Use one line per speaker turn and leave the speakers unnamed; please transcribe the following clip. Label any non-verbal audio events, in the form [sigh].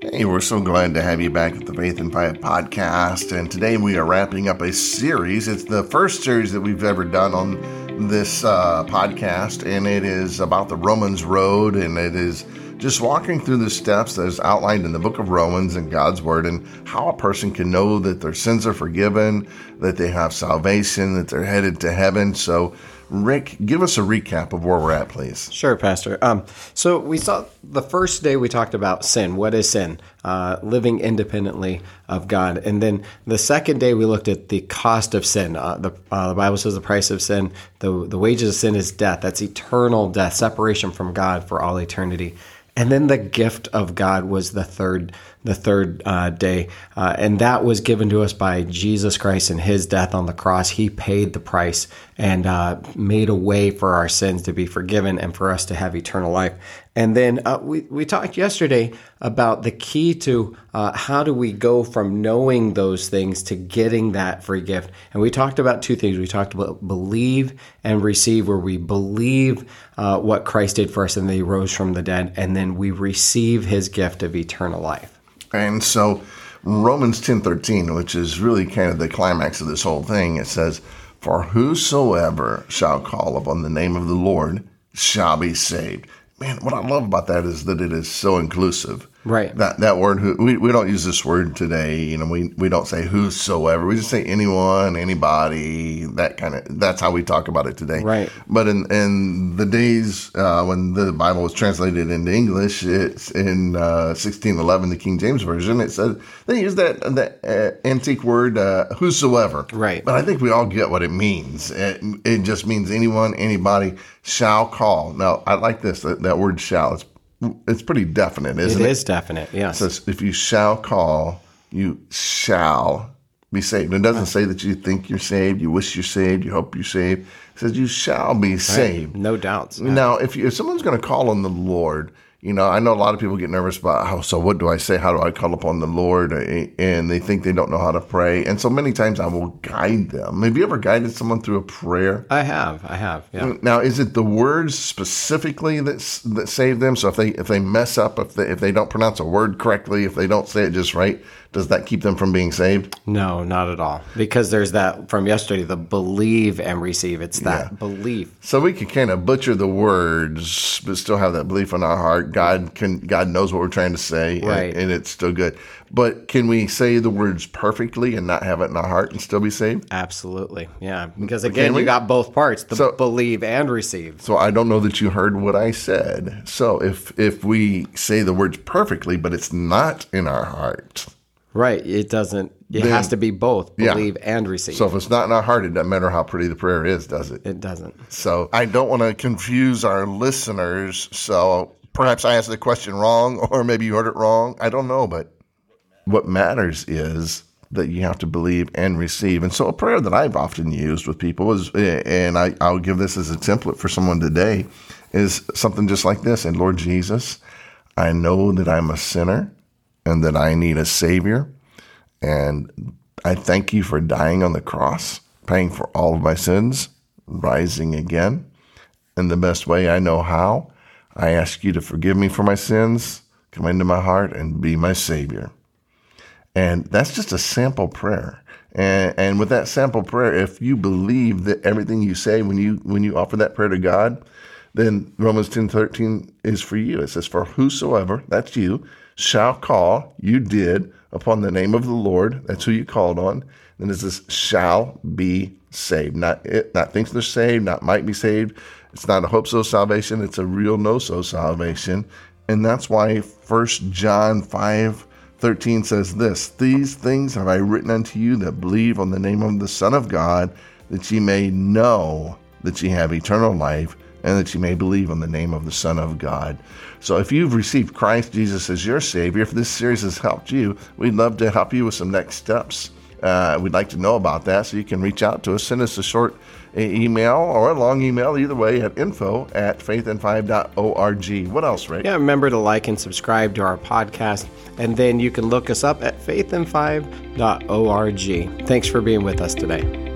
Hey, we're so glad to have you back at the Faith and Five podcast. And today we are wrapping up a series. It's the first series that we've ever done on this uh, podcast, and it is about the Romans Road, and it is just walking through the steps that is outlined in the book of Romans and God's Word, and how a person can know that their sins are forgiven, that they have salvation, that they're headed to heaven. So, Rick, give us a recap of where we're at, please.
Sure, Pastor. Um, so we saw the first day we talked about sin. What is sin? Uh, living independently of God. And then the second day we looked at the cost of sin. Uh, the, uh, the Bible says the price of sin, the, the wages of sin is death. That's eternal death, separation from God for all eternity. And then the gift of God was the third the third uh, day, uh, and that was given to us by Jesus Christ and His death on the cross. He paid the price and uh, made a way for our sins to be forgiven and for us to have eternal life. And then uh, we we talked yesterday about the key to uh, how do we go from knowing those things to getting that free gift. And we talked about two things. We talked about believe and receive, where we believe uh, what Christ did for us and that He rose from the dead, and then we receive His gift of eternal life.
And so Romans 10:13, which is really kind of the climax of this whole thing, it says, "For whosoever shall call upon the name of the Lord shall be saved." Man, what I love about that is that it is so inclusive.
Right.
That that word we, we don't use this word today. You know, we, we don't say whosoever. We just say anyone, anybody. That kind of that's how we talk about it today.
Right.
But in in the days uh, when the Bible was translated into English, it's in uh, sixteen eleven, the King James version. It said they use that that uh, antique word uh, whosoever.
Right.
But I think we all get what it means. It, it just means anyone, anybody shall call. Now I like this that, that word shall. It's it's pretty definite, isn't
It
it?
is definite, yes.
It says, if you shall call, you shall be saved. It doesn't say that you think you're saved, you wish you're saved, you hope you're saved. Says you shall be saved.
no doubts.
Now, if, you, if someone's going to call on the Lord, you know, I know a lot of people get nervous about, oh, so what do I say? How do I call upon the Lord? And they think they don't know how to pray. And so many times I will guide them. Have you ever guided someone through a prayer?
I have, I have, yeah.
Now, is it the words specifically that that save them? So if they if they mess up, if they if they don't pronounce a word correctly, if they don't say it just right, does that keep them from being saved?
No, not at all. Because there's that from yesterday, the believe and receive. It's that
Yeah.
belief.
So we can kind of butcher the words, but still have that belief in our heart. God can God knows what we're trying to say, and-
Right.
and, it's still good. But can we say the words perfectly and not have it in our heart and still be saved?
Absolutely. Yeah. Because again,
we?
you got both parts the
So-
believe and receive.
So I don't know that you heard what I said. So if if we say the words perfectly, but it's not in our heart,
Right. It doesn't, it
Then-
has to be both
Yeah.
believe and receive.
so if it's not in our heart, it doesn't matter how pretty the prayer is, does it?
it doesn't.
So I don't want to confuse our listeners. So perhaps I asked the question wrong, [laughs] or maybe you heard it wrong. I don't know, but what matters is that you have to believe and receive. And so a prayer that I've often used with people is, and I, I'll give this as a template for someone today, is something just like this. And Lord Jesus, I know that I'm a sinner and that I need a Savior. And I thank you for dying on the cross, paying for all of my sins, rising again in the best way I know how. I ask you to forgive me for my sins, come into my heart, and be my Savior. And that's just a sample prayer. And, and with that sample prayer, if you believe that everything you say when you when you offer that prayer to God, then Romans ten thirteen is for you. It says, For whosoever, that's you, shall call, you did, upon the name of the Lord, that's who you called on. Then it says, shall be saved. Not it, not thinks they're saved, not might be saved. It's not a hope so salvation, it's a real know so salvation. And that's why First John 5 13 says this These things have I written unto you that believe on the name of the Son of God, that ye may know that ye have eternal life, and that you may believe on the name of the Son of God. So if you've received Christ Jesus as your Savior, if this series has helped you, we'd love to help you with some next steps. Uh, we'd like to know about that, so you can reach out to us. Send us a short email or a long email, either way, at info at faithandfive.org. What else, Rick?
Yeah, remember to like and subscribe to our podcast. And then you can look us up at faithandfive.org. Thanks for being with us today.